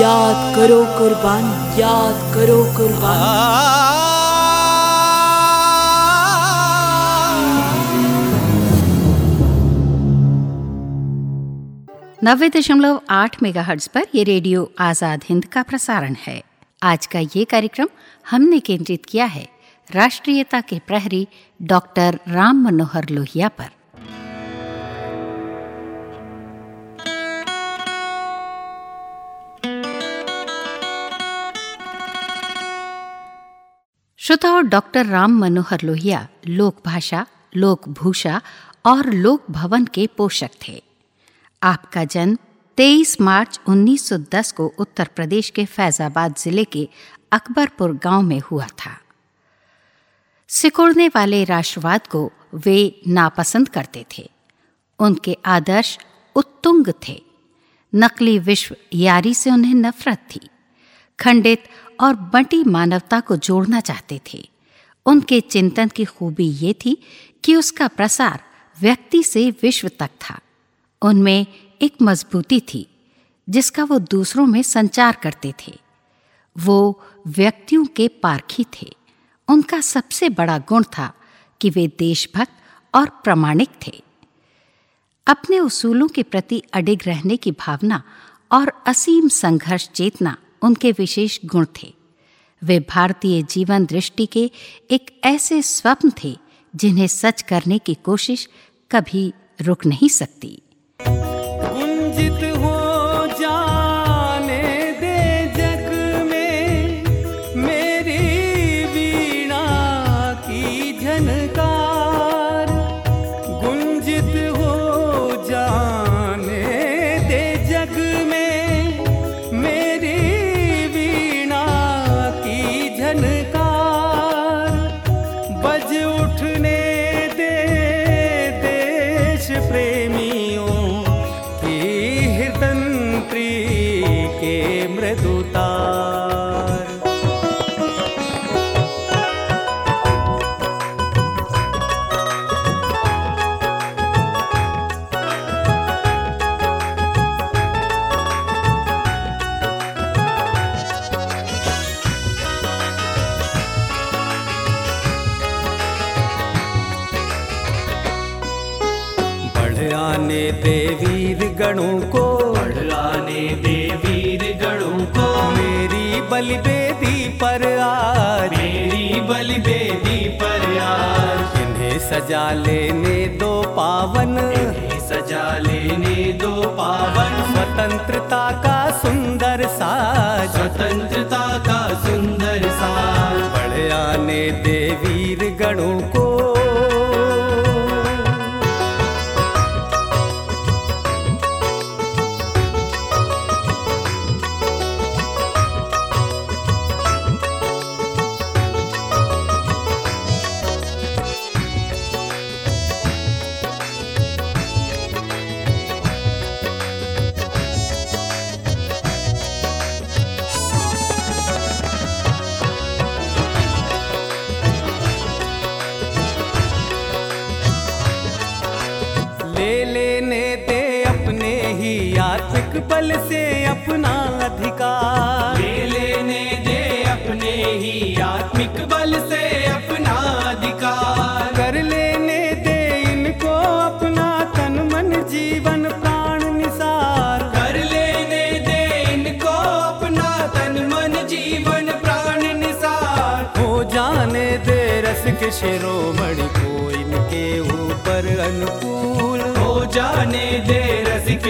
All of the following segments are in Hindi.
याद करो कुर्बान, याद करो कुर्बान। नब्बे दशमलव आठ मेगा पर ये रेडियो आज़ाद हिंद का प्रसारण है। आज का ये कार्यक्रम हमने केंद्रित किया है राष्ट्रीयता के प्रहरी डॉक्टर राम मनोहर लोहिया पर। श्रोताओं डॉक्टर राम मनोहर लोहिया लोक भाषा, लोक भूषा और लोक भवन के पोषक थे। आपका जन्म 23 मार्च 1910 को उत्तर प्रदेश के फैजाबाद ज़िले के अकबरपुर गाँव में हुआ था। सिकुड़ने वाले राष्ट्रवाद को वे नापसंद करते थे। उनके आदर्श उत्तुंग थे। नकली विश्व यारी से उन्हें नफरत थी। खंडित और बंटी मानवता को जोड़ना चाहते थे। उनके चिंतन की खूबी ये थी कि उसका प्रसार व्यक्ति से विश्व तक था। उनमें एक मजबूती थी, जिसका वो दूसरों में संचार करते थे। वो व्यक्तियों के पारखी थे। उनका सबसे बड़ा गुण था कि वे देशभक्त और प्रमाणिक थे। अपने उसूलों के प्रति अडिग रहने की भावना और असीम संघर्ष चेतना उनके विशेष गुण थे। वे भारतीय जीवन दृष्टि के एक ऐसे स्वप्न थे जिन्हें सच करने की कोशिश कभी रुक नहीं सकती। सजा लेने दो पावन। सजा लेने दो पावन। स्वतंत्रता का सुंदर साज। स्वतंत्रता का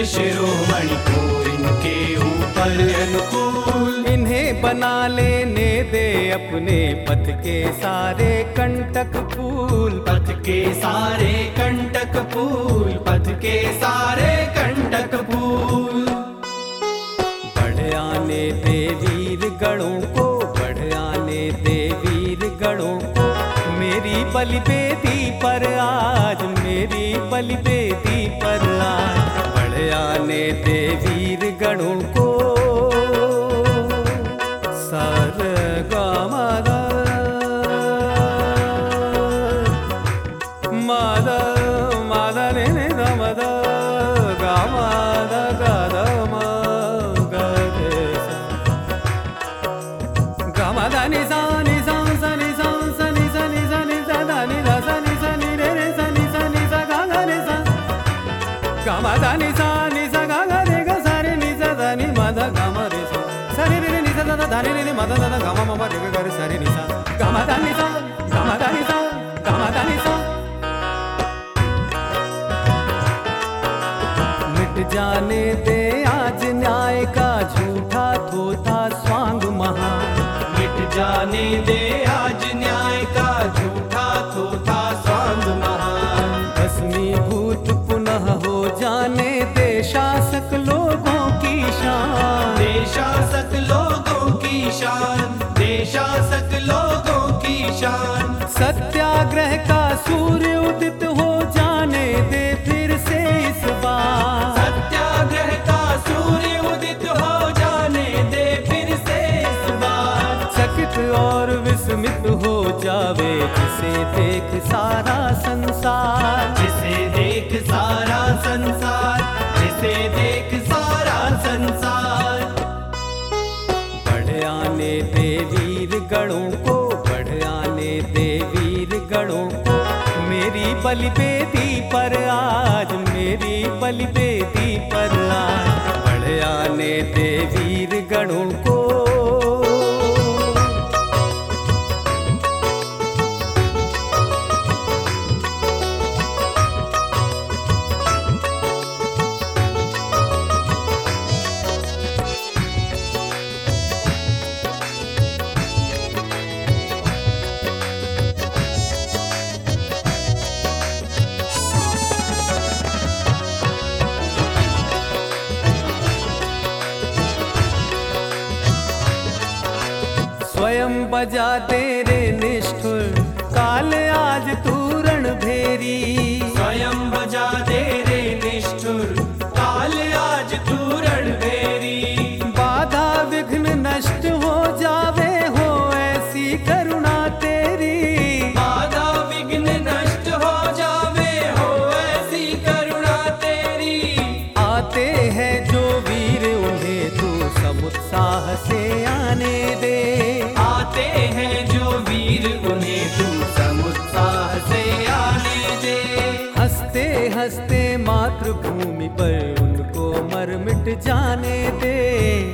शिरोमणि को इनके ऊपर अनुकूल इन्हें बना लेने दे अपने पथ के सारे कंटक फूल। पथ के सारे कंटक फूल पथ के सारे कंटक फूल। बढ़ आने दे वीर गणों को बढ़ आने दे वीर गणों को। मेरी बलिवेदी पर आज मेरी बलिवेदी पर आज। आने दे 사, 니 니, 마, 다, 다, 다, 가, 마, 마, 마, 레, 가, 가, 르, 사, 리, 니, 사. 가, 마, 다, 니, 사. शान देशासक लोगों की शान। सत्याग्रह का सूर्य उदित हो जाने दे फिर से इस बार। सत्याग्रह का सूर्य उदित हो जाने दे फिर से इस बार। चकित और विस्मित हो जावे, जिसे देख सारा मेरी बलिवेदी पर आज मेरी बलिवेदी पर आज बढ़ आने दे वीर गणों को de जाने दे।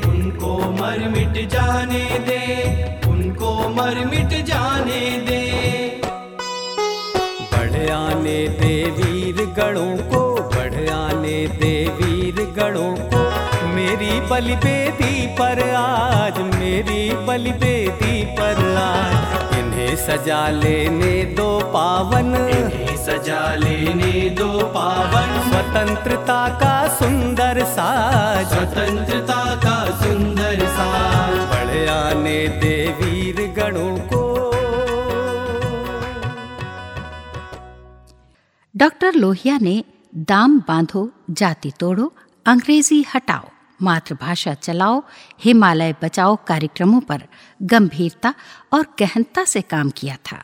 उनको मर मिट जाने दे। उनको मर मिट जाने दे। बढ़ आने दे वीर गणों को बढ़ आने दे वीर गणों को। मेरी बलिवेदी पर आज मेरी बलिवेदी पर आज। इन्हें सजा लेने दो पावन। इन्हें सजा लेने दो पावन। स्वतंत्रता का सुंदर साज स्वतंत्रता का सुंदर साज बढ़ आने दे वीर गणों को। डॉक्टर लोहिया ने दाम बांधो जाति तोड़ो अंग्रेज़ी हटाओ मातृभाषा चलाओ हिमालय बचाओ कार्यक्रमों पर गंभीरता और गहनता से काम किया था।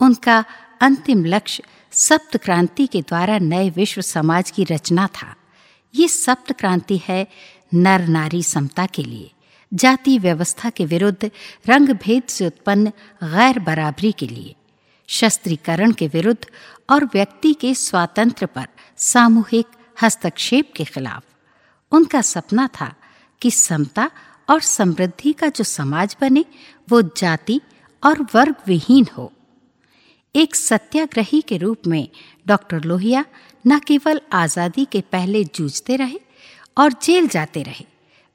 उनका अंतिम लक्ष्य सप्त क्रांति के द्वारा नए विश्व समाज की रचना था। ये सप्त क्रांति है नर नारी समता के लिए। जाति व्यवस्था के विरुद्ध रंग भेद से उत्पन्न गैर बराबरी के लिए। शस्त्रीकरण के विरुद्ध और व्यक्ति के स्वातंत्र पर सामूहिक हस्तक्षेप के खिलाफ। उनका सपना था कि समता और समृद्धि का जो समाज बने, वो जाति और वर्ग विहीन हो। एक सत्याग्रही के रूप में डॉक्टर लोहिया न केवल आज़ादी के पहले जूझते रहे और जेल जाते रहे,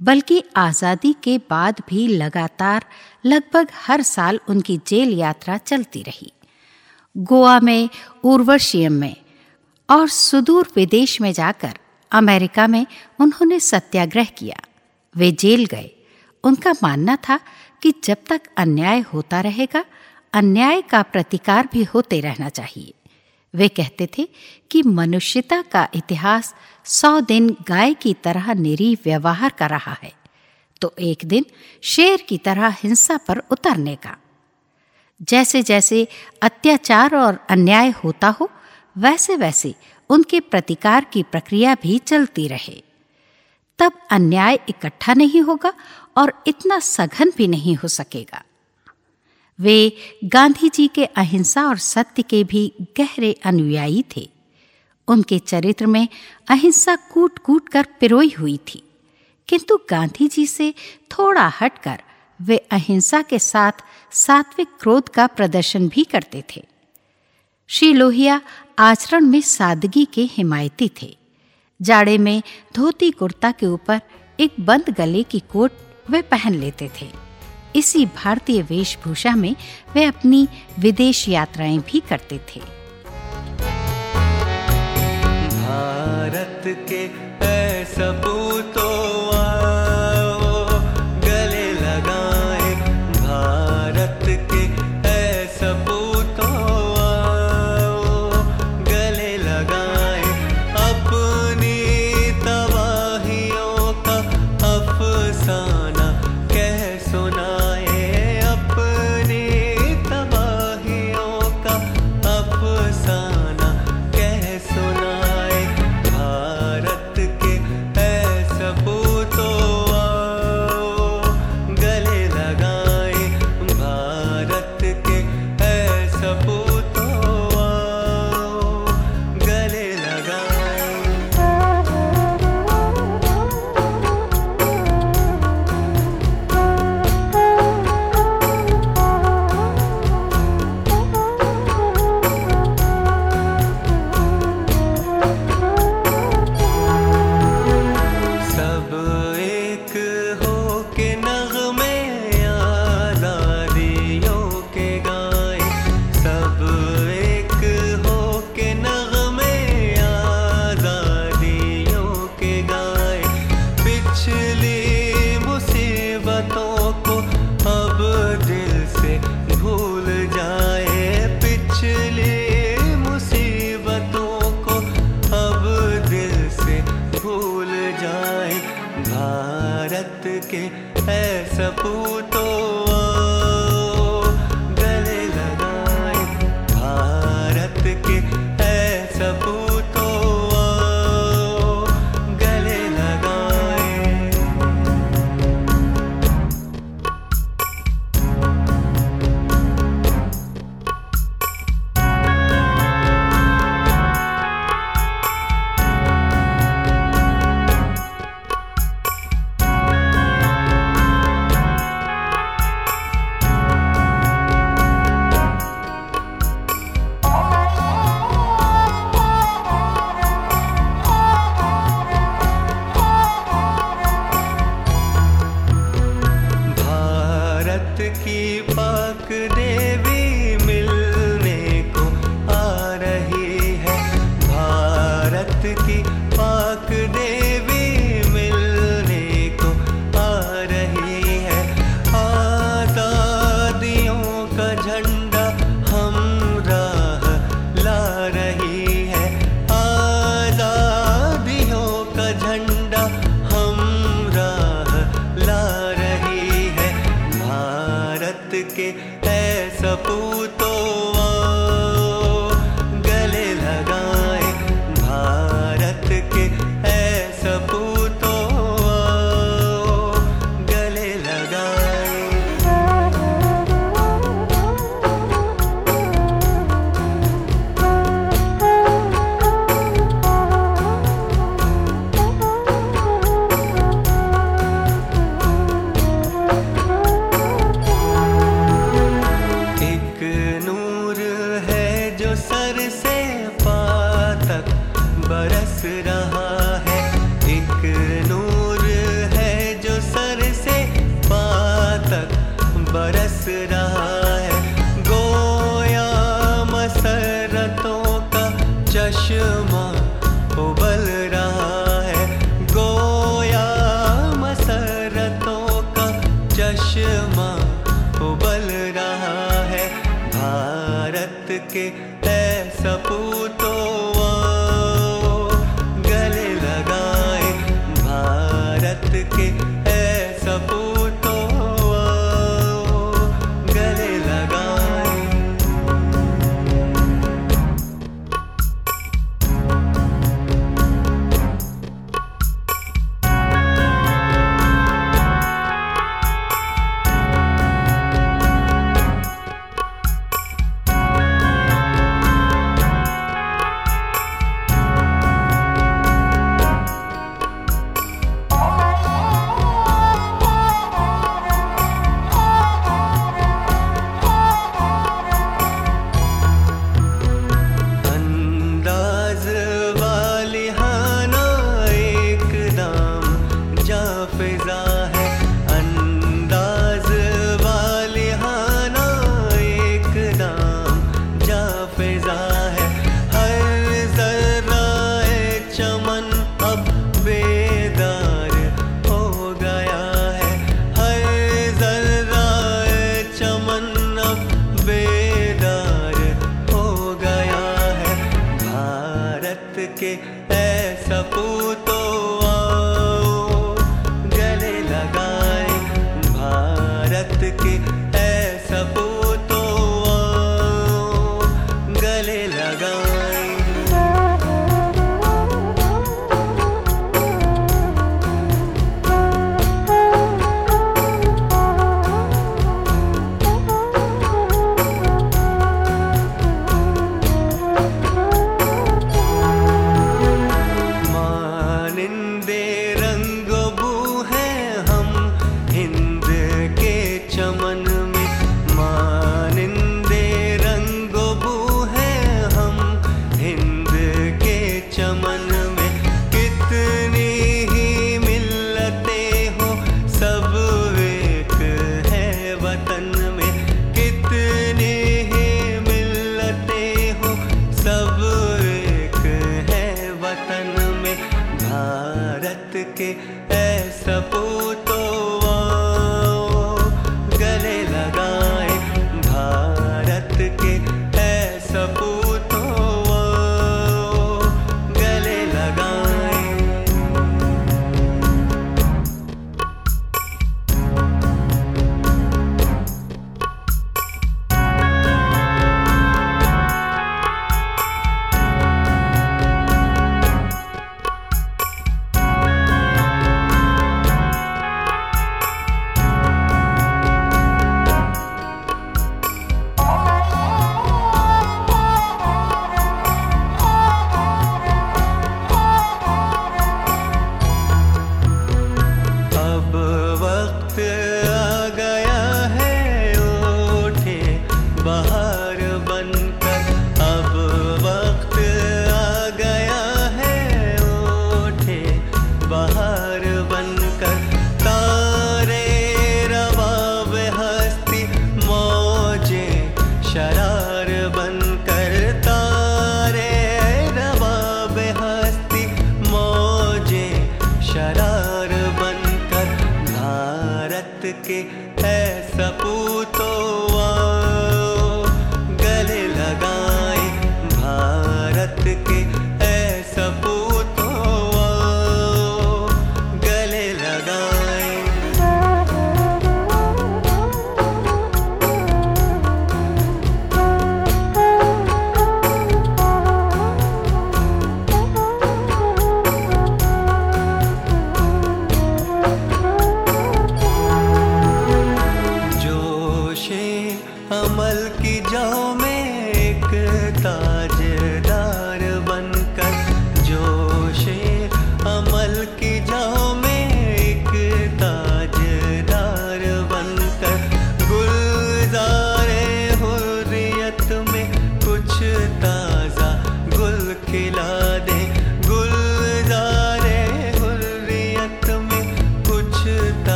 बल्कि आज़ादी के बाद भी लगातार लगभग हर साल उनकी जेल यात्रा चलती रही। गोवा में उर्वशियम में और सुदूर विदेश में जाकर अमेरिका में उन्होंने सत्याग्रह किया। वे जेल गए। उनका मानना था कि जब तक अन्याय होता रहेगा, अन्याय का प्रतिकार भी होते रहना चाहिए। वे कहते थे कि मनुष्यता का इतिहास सौ दिन गाय की तरह निरी व्यवहार कर रहा है। तो एक दिन शेर की तरह हिंसा पर उतरने का। जैसे जैसे अत्याचार और अन्याय होता हो, वैसे वैसे उनके प्रतिकार की प्रक्रिया भी चलती रहे। तब अन्याय इकट्ठा नहीं होगा और इतना सघन भी नहीं हो सकेगा। वे गांधी जी के अहिंसा और सत्य के भी गहरे अनुयायी थे। उनके चरित्र में अहिंसा कूट कूट कर पिरोई हुई थी। किंतु गांधी जी से थोड़ा हटकर वे अहिंसा के साथ सात्विक क्रोध का प्रदर्शन भी करते थे। श्री लोहिया आचरण में सादगी के हिमायती थे। जाड़े में धोती कुर्ता के ऊपर एक बंद गले की कोट वे पहन लेते थे। इसी भारतीय वेशभूषा में वे अपनी विदेश यात्राएँ भी करते थे। भारत के सपूतो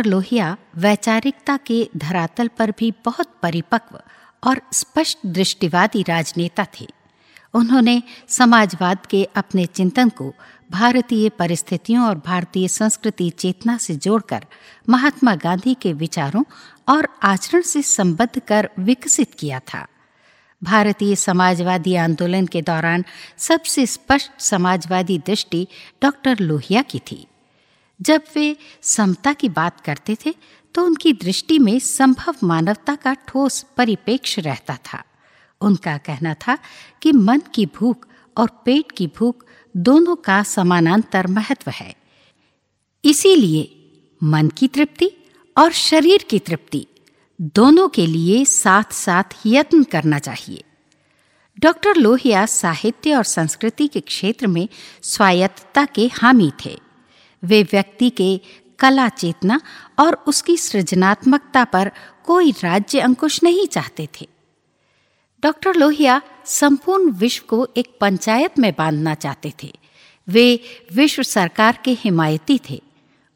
डॉक्टर लोहिया वैचारिकता के धरातल पर भी बहुत परिपक्व और स्पष्ट दृष्टिवादी राजनेता थे। उन्होंने समाजवाद के अपने चिंतन को भारतीय परिस्थितियों और भारतीय संस्कृति चेतना से जोड़कर महात्मा गांधी के विचारों और आचरण से संबद्ध कर विकसित किया था। भारतीय समाजवादी आंदोलन के दौरान सबसे स्पष्ट समाजवादी दृष्टि डॉक्टर लोहिया की थी। जब वे समता की बात करते थे तो उनकी दृष्टि में संभव मानवता का ठोस परिपेक्ष रहता था। उनका कहना था कि मन की भूख और पेट की भूख दोनों का समानांतर महत्व है। इसीलिए मन की तृप्ति और शरीर की तृप्ति दोनों के लिए साथ साथ यत्न करना चाहिए। डॉक्टर लोहिया साहित्य और संस्कृति के क्षेत्र में स्वायत्तता के हामी थे। वे व्यक्ति के कला चेतना और उसकी सृजनात्मकता पर कोई राज्य अंकुश नहीं चाहते थे। डॉक्टर लोहिया संपूर्ण विश्व को एक पंचायत में बांधना चाहते थे। वे विश्व सरकार के हिमायती थे।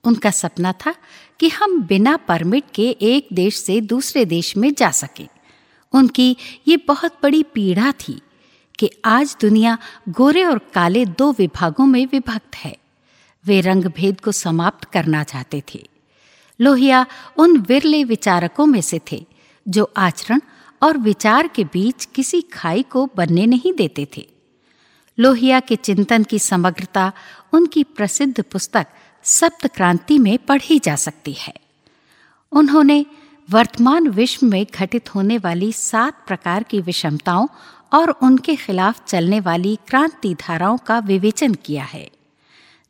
उनका सपना था कि हम बिना परमिट के एक देश से दूसरे देश में जा सकें। उनकी ये बहुत बड़ी पीड़ा थी कि आज दुनिया गोरे और काले दो विभागों में विभक्त है। वे रंग भेद को समाप्त करना चाहते थे। लोहिया उन विरले विचारकों में से थे, जो आचरण और विचार के बीच किसी खाई को बनने नहीं देते थे। लोहिया के चिंतन की समग्रता उनकी प्रसिद्ध पुस्तक सप्त क्रांति में पढ़ी जा सकती है। उन्होंने वर्तमान विश्व में घटित होने वाली सात प्रकार की विषमताओं और उनके खिलाफ चलने वाली क्रांति धाराओं का विवेचन किया है।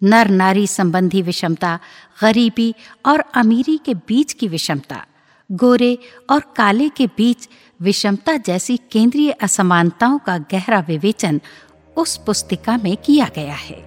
नर नारी संबंधी विषमता, गरीबी और अमीरी के बीच की विषमता, गोरे और काले के बीच विषमता जैसी केंद्रीय असमानताओं का गहरा विवेचन उस पुस्तिका में किया गया है।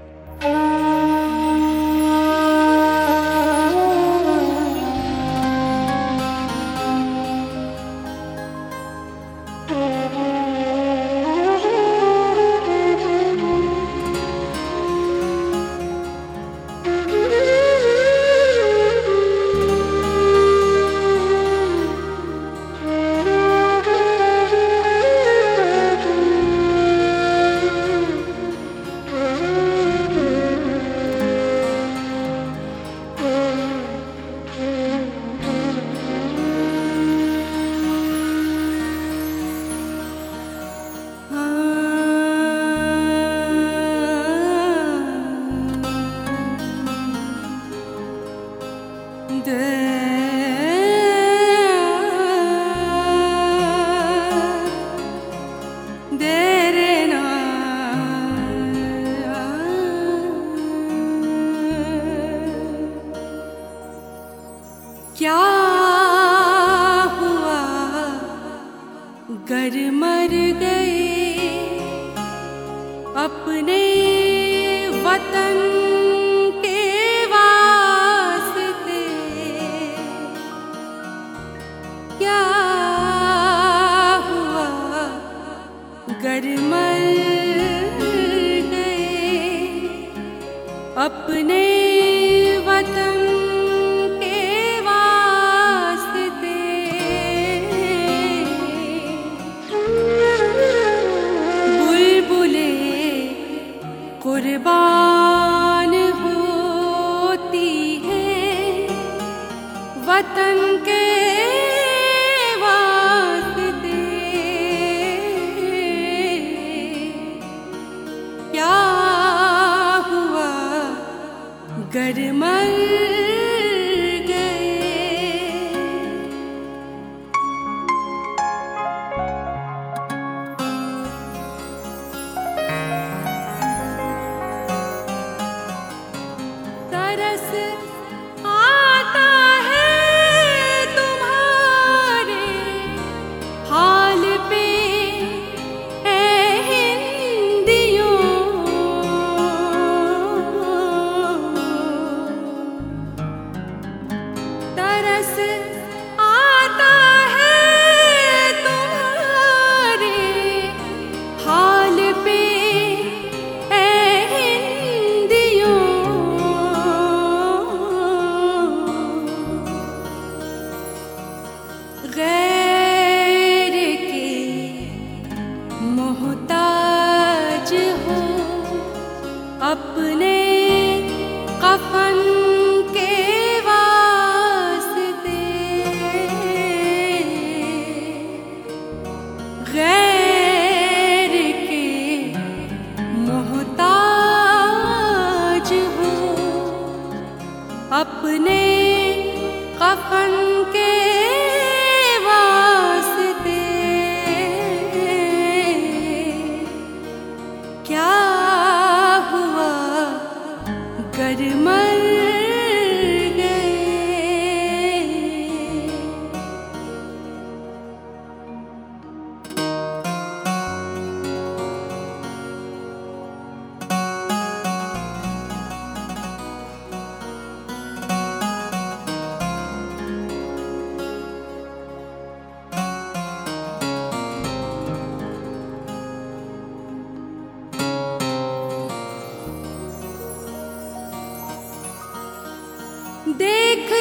गरिमा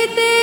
যেতে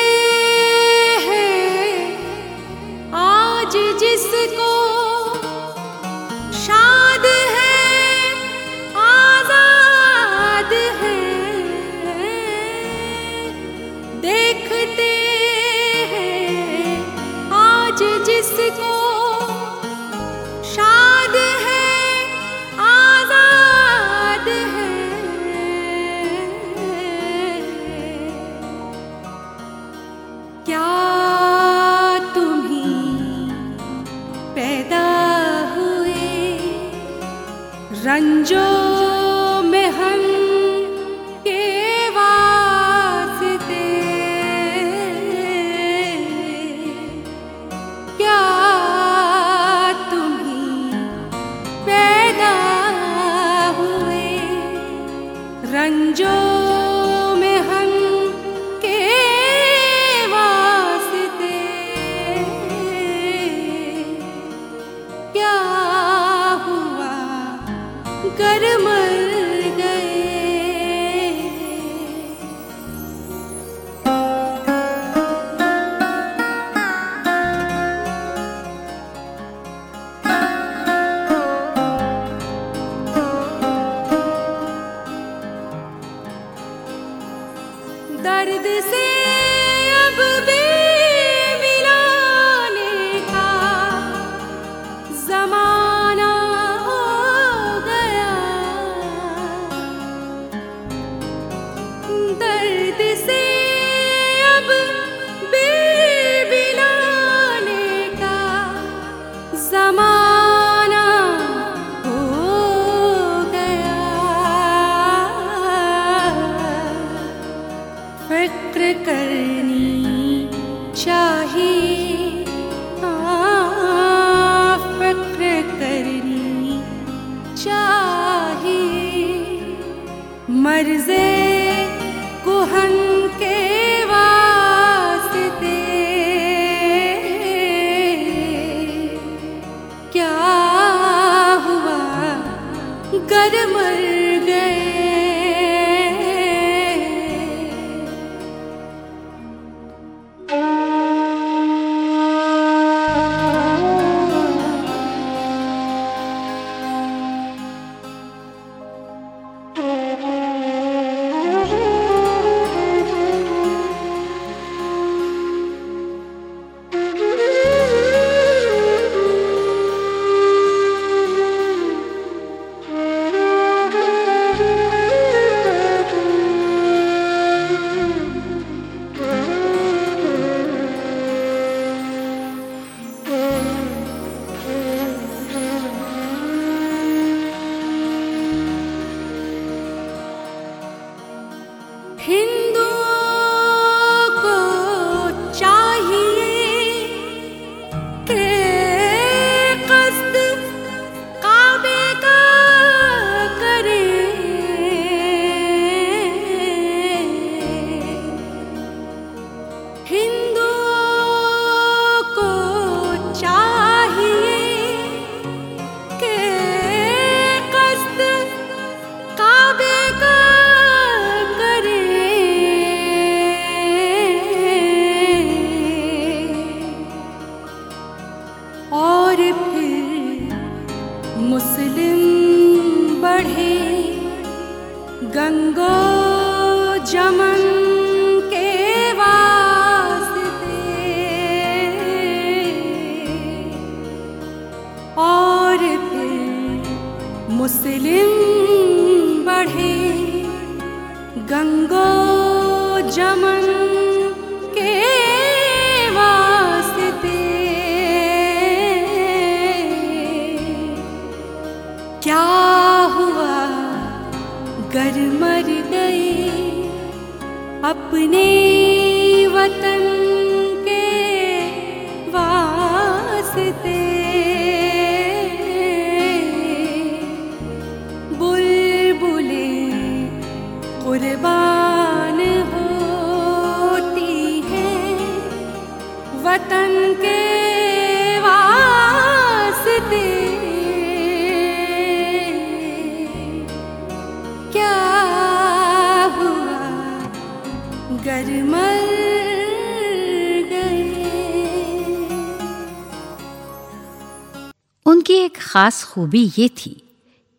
खास खूबी ये थी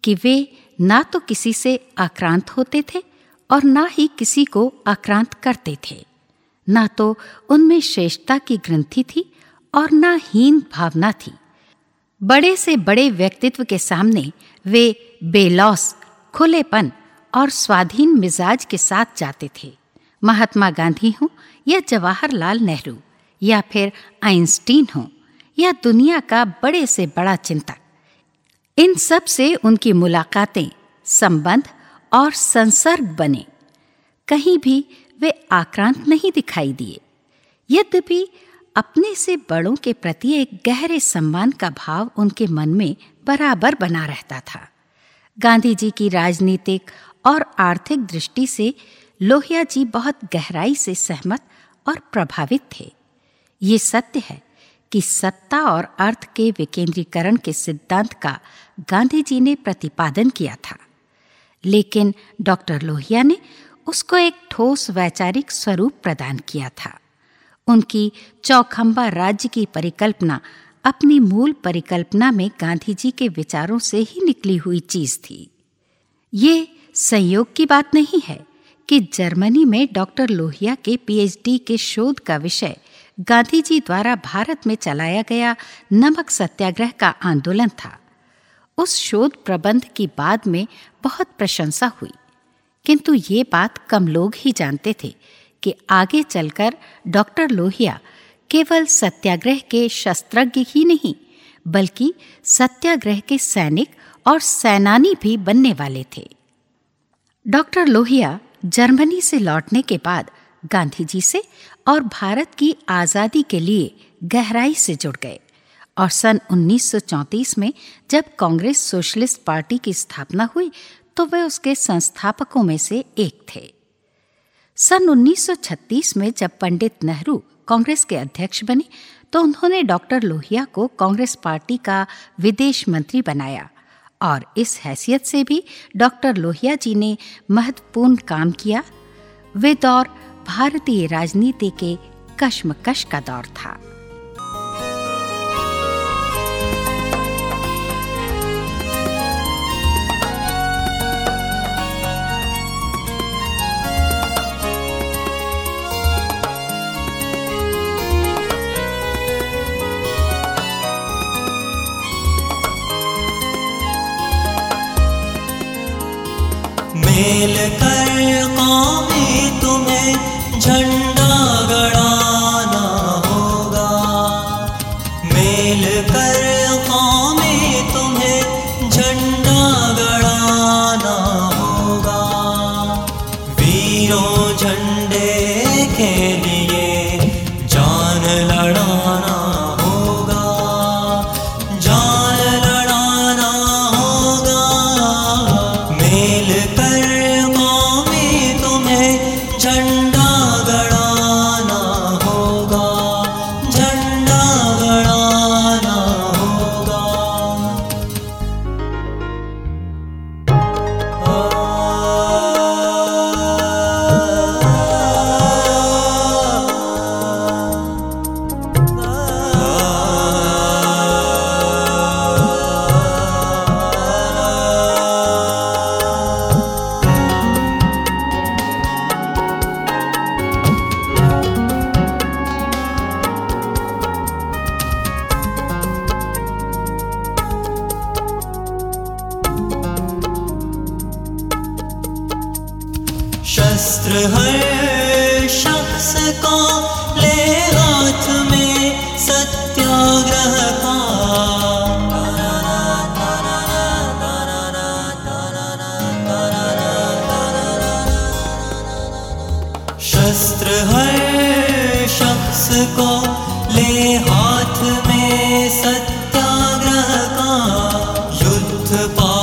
कि वे ना तो किसी से आक्रांत होते थे और ना ही किसी को आक्रांत करते थे। ना तो उनमें श्रेष्ठता की ग्रंथि थी और ना हीन भावना थी। बड़े से बड़े व्यक्तित्व के सामने वे बेलौस, खुलेपन और स्वाधीन मिजाज के साथ जाते थे। महात्मा गांधी हों या जवाहरलाल नेहरू या फिर आइंस्टीन हों या दुनिया का बड़े से बड़ा चिंतक। इन सबसे उनकी मुलाकातें संबंध और संसर्ग बने। कहीं भी वे आक्रांत नहीं दिखाई दिए। यद्यपि अपने से बड़ों के प्रति एक गहरे सम्मान का भाव उनके मन में बराबर बना रहता था। गांधी जी की राजनीतिक और आर्थिक दृष्टि से लोहिया जी बहुत गहराई से सहमत और प्रभावित थे। ये सत्य है कि सत्ता और अर्थ के विकेंद्रीकरण के सिद्धांत का गांधी जी ने प्रतिपादन किया था। लेकिन डॉक्टर लोहिया ने उसको एक ठोस वैचारिक स्वरूप प्रदान किया था। उनकी चौखंबा राज्य की परिकल्पना अपनी मूल परिकल्पना में गांधी जी के विचारों से ही निकली हुई चीज़ थी। ये संयोग की बात नहीं है कि जर्मनी में डॉक्टर लोहिया के पीएचडी के शोध का विषय गांधी जी द्वारा भारत में चलाया गया नमक सत्याग्रह का आंदोलन था। उस शोध प्रबंध की बाद में बहुत प्रशंसा हुई। किंतु ये बात कम लोग ही जानते थे कि आगे चलकर डॉक्टर लोहिया केवल सत्याग्रह के शस्त्रज्ञ ही नहीं, बल्कि सत्याग्रह के सैनिक और सेनानी भी बनने वाले थे। डॉक्टर लोहिया जर्मनी से लौटने के बाद गांधी जी से और भारत की आज़ादी के लिए गहराई से जुड़ गए। और सन 1934 में जब कांग्रेस सोशलिस्ट पार्टी की स्थापना हुई तो वे उसके संस्थापकों में से एक थे। सन 1936 में जब पंडित नेहरू कांग्रेस के अध्यक्ष बने तो उन्होंने डॉक्टर लोहिया को कांग्रेस पार्टी का विदेश मंत्री बनाया और इस हैसियत से भी डॉक्टर लोहिया जी ने महत्वपूर्ण काम किया। वे दौर भारतीय राजनीति के कश्मकश का दौर था। मेल कर कौमी तुम्हें झंडा युद्ध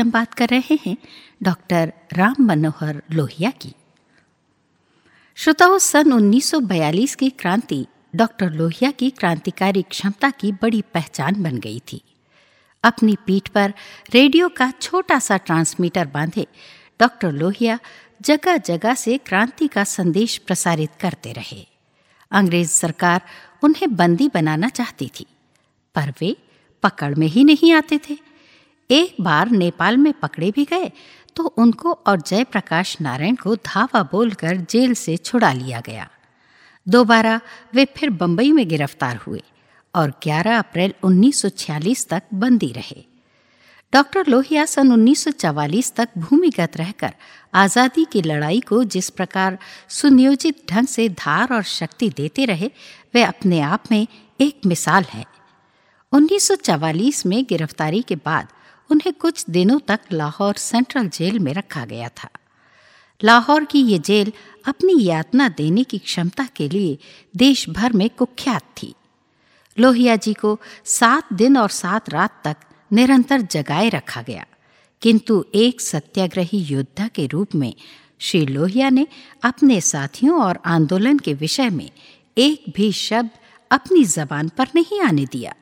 हम बात कर रहे हैं डॉक्टर राम मनोहर लोहिया की। श्रोताओं, सन 1942 की क्रांति डॉक्टर लोहिया की क्रांतिकारी क्षमता की बड़ी पहचान बन गई थी। अपनी पीठ पर रेडियो का छोटा सा ट्रांसमीटर बांधे डॉक्टर लोहिया जगह जगह से क्रांति का संदेश प्रसारित करते रहे। अंग्रेज़ सरकार उन्हें बंदी बनाना चाहती थी, पर वे पकड़ में ही नहीं आते थे। एक बार नेपाल में पकड़े भी गए तो उनको और जयप्रकाश नारायण को धावा बोलकर जेल से छुड़ा लिया गया। दोबारा वे फिर बंबई में गिरफ़्तार हुए और 11 अप्रैल 1946 तक बंदी रहे। डॉक्टर लोहिया सन 1944 तक भूमिगत रहकर आज़ादी की लड़ाई को जिस प्रकार सुनियोजित ढंग से धार और शक्ति देते रहे, वे अपने आप में एक मिसाल है। 1944 में गिरफ्तारी के बाद उन्हें कुछ दिनों तक लाहौर सेंट्रल जेल में रखा गया था। लाहौर की ये जेल अपनी यातना देने की क्षमता के लिए देश भर में कुख्यात थी। लोहिया जी को सात दिन और सात रात तक निरंतर जगाए रखा गया, किंतु एक सत्याग्रही योद्धा के रूप में श्री लोहिया ने अपने साथियों और आंदोलन के विषय में एक भी शब्द अपनी जबान पर नहीं आने दिया।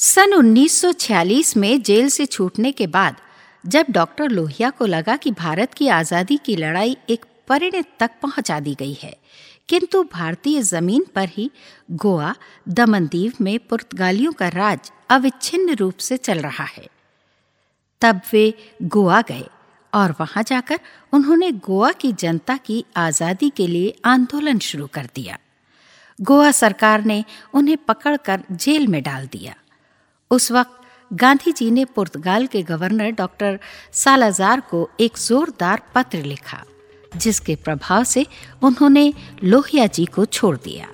सन 1946 में जेल से छूटने के बाद, जब डॉक्टर लोहिया को लगा कि भारत की आज़ादी की लड़ाई एक परिणत तक पहुँचा दी गई है, किंतु भारतीय ज़मीन पर ही गोवा, दमनदीव में पुर्तगालियों का राज अविच्छिन्न रूप से चल रहा है। तब वे गोवा गए और वहाँ जाकर उन्होंने गोवा की जनता की आज़ादी के लिए आंदोलन शुरू कर दिया। गोवा सरकार ने उन्हें पकड़कर जेल में डाल दिया। उस वक्त गांधी जी ने पुर्तगाल के गवर्नर डॉक्टर सालाजार को एक जोरदार पत्र लिखा, जिसके प्रभाव से उन्होंने लोहिया जी को छोड़ दिया।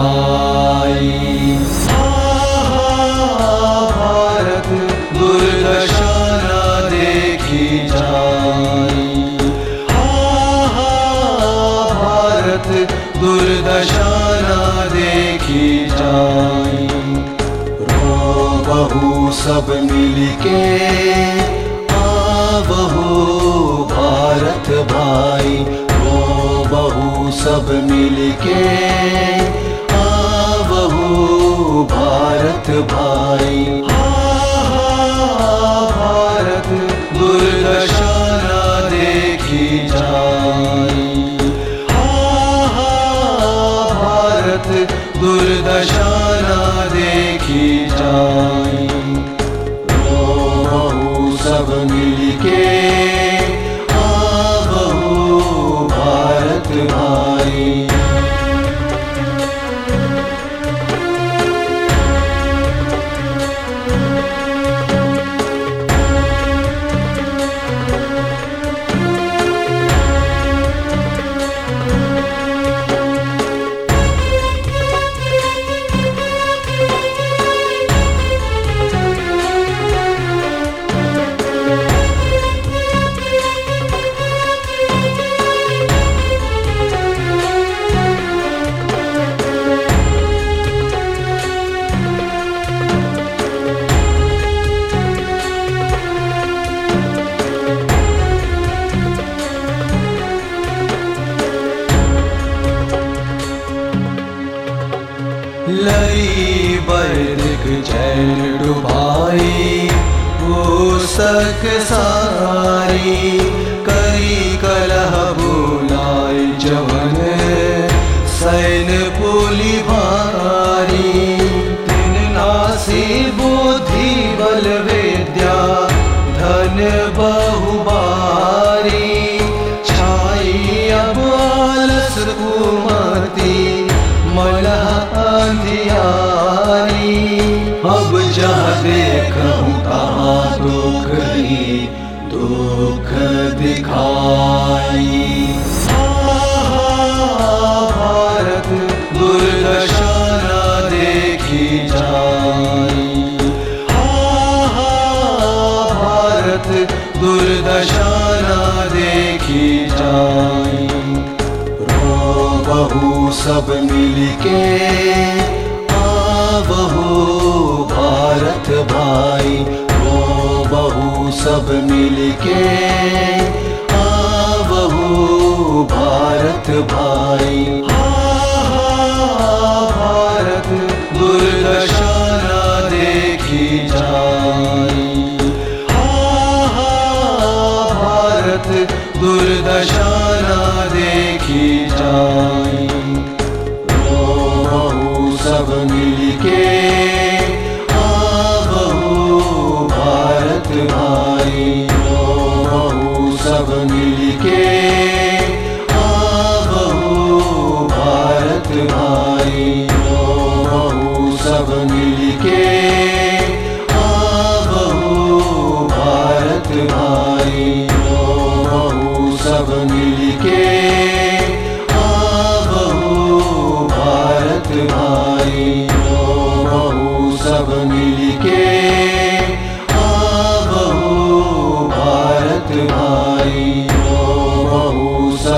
आई। भारत दुर्दशा न जाई। भारत दुर्दशा जाई। रो बहु सब मिलके बहु भारत भाई। ओ बहु सब मिलके भारत भाई। अंधियारी अब जहाँ देखूँ तहाँ दुख ही दुख दिखाई। भारत देखी भारत देखी सब मिलके भाई ओ बहु सब मिलके। आ बहु भारत भाई।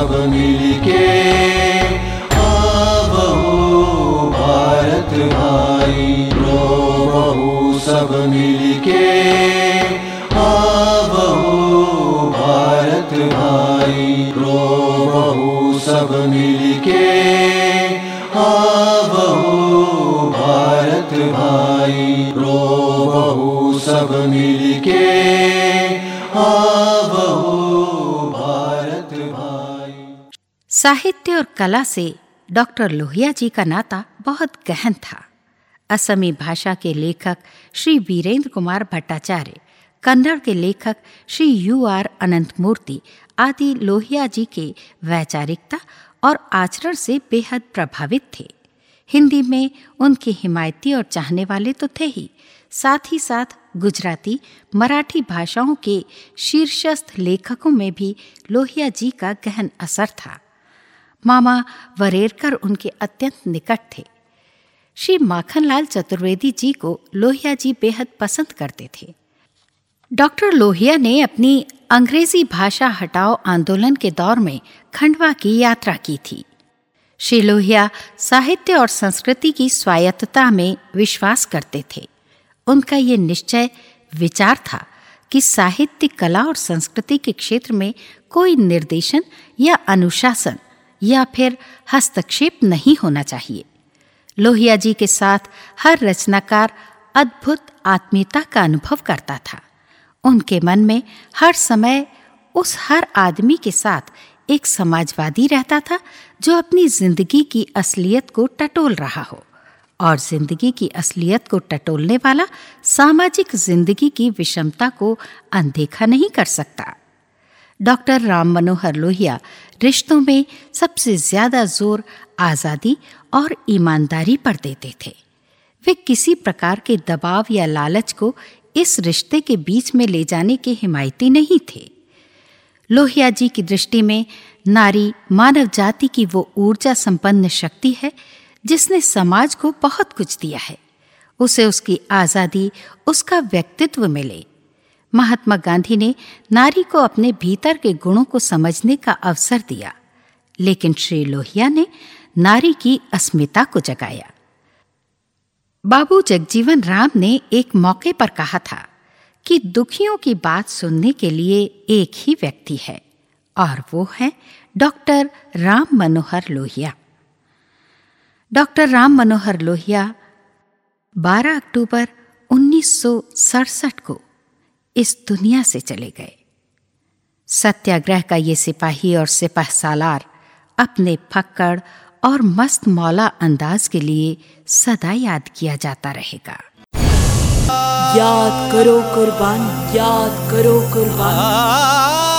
सब मिलके आवहो भारत भाई रो सब मिलके आवहो भारत भाई रो सब मिलके आवहो भारत भाई रो सब मिलके साहित्य और कला से डॉक्टर लोहिया जी का नाता बहुत गहन था। असमी भाषा के लेखक श्री वीरेंद्र कुमार भट्टाचार्य, कन्नड़ के लेखक श्री यू आर अनंत मूर्ति आदि लोहिया जी के वैचारिकता और आचरण से बेहद प्रभावित थे। हिंदी में उनके हिमायती और चाहने वाले तो थे ही, साथ ही साथ गुजराती, मराठी भाषाओं के शीर्षस्थ लेखकों में भी लोहिया जी का गहन असर था। मामा वरेरकर उनके अत्यंत निकट थे। श्री माखनलाल चतुर्वेदी जी को लोहिया जी बेहद पसंद करते थे। डॉक्टर लोहिया ने अपनी अंग्रेज़ी भाषा हटाओ आंदोलन के दौर में खंडवा की यात्रा की थी। श्री लोहिया साहित्य और संस्कृति की स्वायत्तता में विश्वास करते थे। उनका ये निश्चय, विचार था कि साहित्य, कला और संस्कृति के क्षेत्र में कोई निर्देशन या अनुशासन या फिर हस्तक्षेप नहीं होना चाहिए। लोहिया जी के साथ हर रचनाकार अद्भुत आत्मीयता का अनुभव करता था। उनके मन में हर समय उस हर आदमी के साथ एक समाजवादी रहता था जो अपनी ज़िंदगी की असलियत को टटोल रहा हो और ज़िंदगी की असलियत को टटोलने वाला सामाजिक ज़िंदगी की विषमता को अनदेखा नहीं कर सकता। डॉक्टर राम मनोहर लोहिया, रिश्तों में सबसे ज़्यादा ज़ोर आज़ादी और ईमानदारी पर देते थे। वे किसी प्रकार के दबाव या लालच को इस रिश्ते के बीच में ले जाने के हिमायती नहीं थे। लोहिया जी की दृष्टि में नारी मानव जाति की वो ऊर्जा संपन्न शक्ति है, जिसने समाज को बहुत कुछ दिया है। उसे उसकी आज़ादी, उसका व्यक्तित्व मिले। महात्मा गांधी ने नारी को अपने भीतर के गुणों को समझने का अवसर दिया, लेकिन श्री लोहिया ने नारी की अस्मिता को जगाया। बाबू जगजीवन राम ने एक मौके पर कहा था कि दुखियों की बात सुनने के लिए एक ही व्यक्ति है, और वो है डॉक्टर राम मनोहर लोहिया। डॉक्टर राम मनोहर लोहिया 12 अक्टूबर उन्नीस सौ सड़सठ को इस दुनिया से चले गए। सत्याग्रह का ये सिपाही और सिपाह सालार अपने फक्कड़ और मस्त मौला अंदाज के लिए सदा याद किया जाता रहेगा। याद करो कुर्बान, याद करो कुर्बान।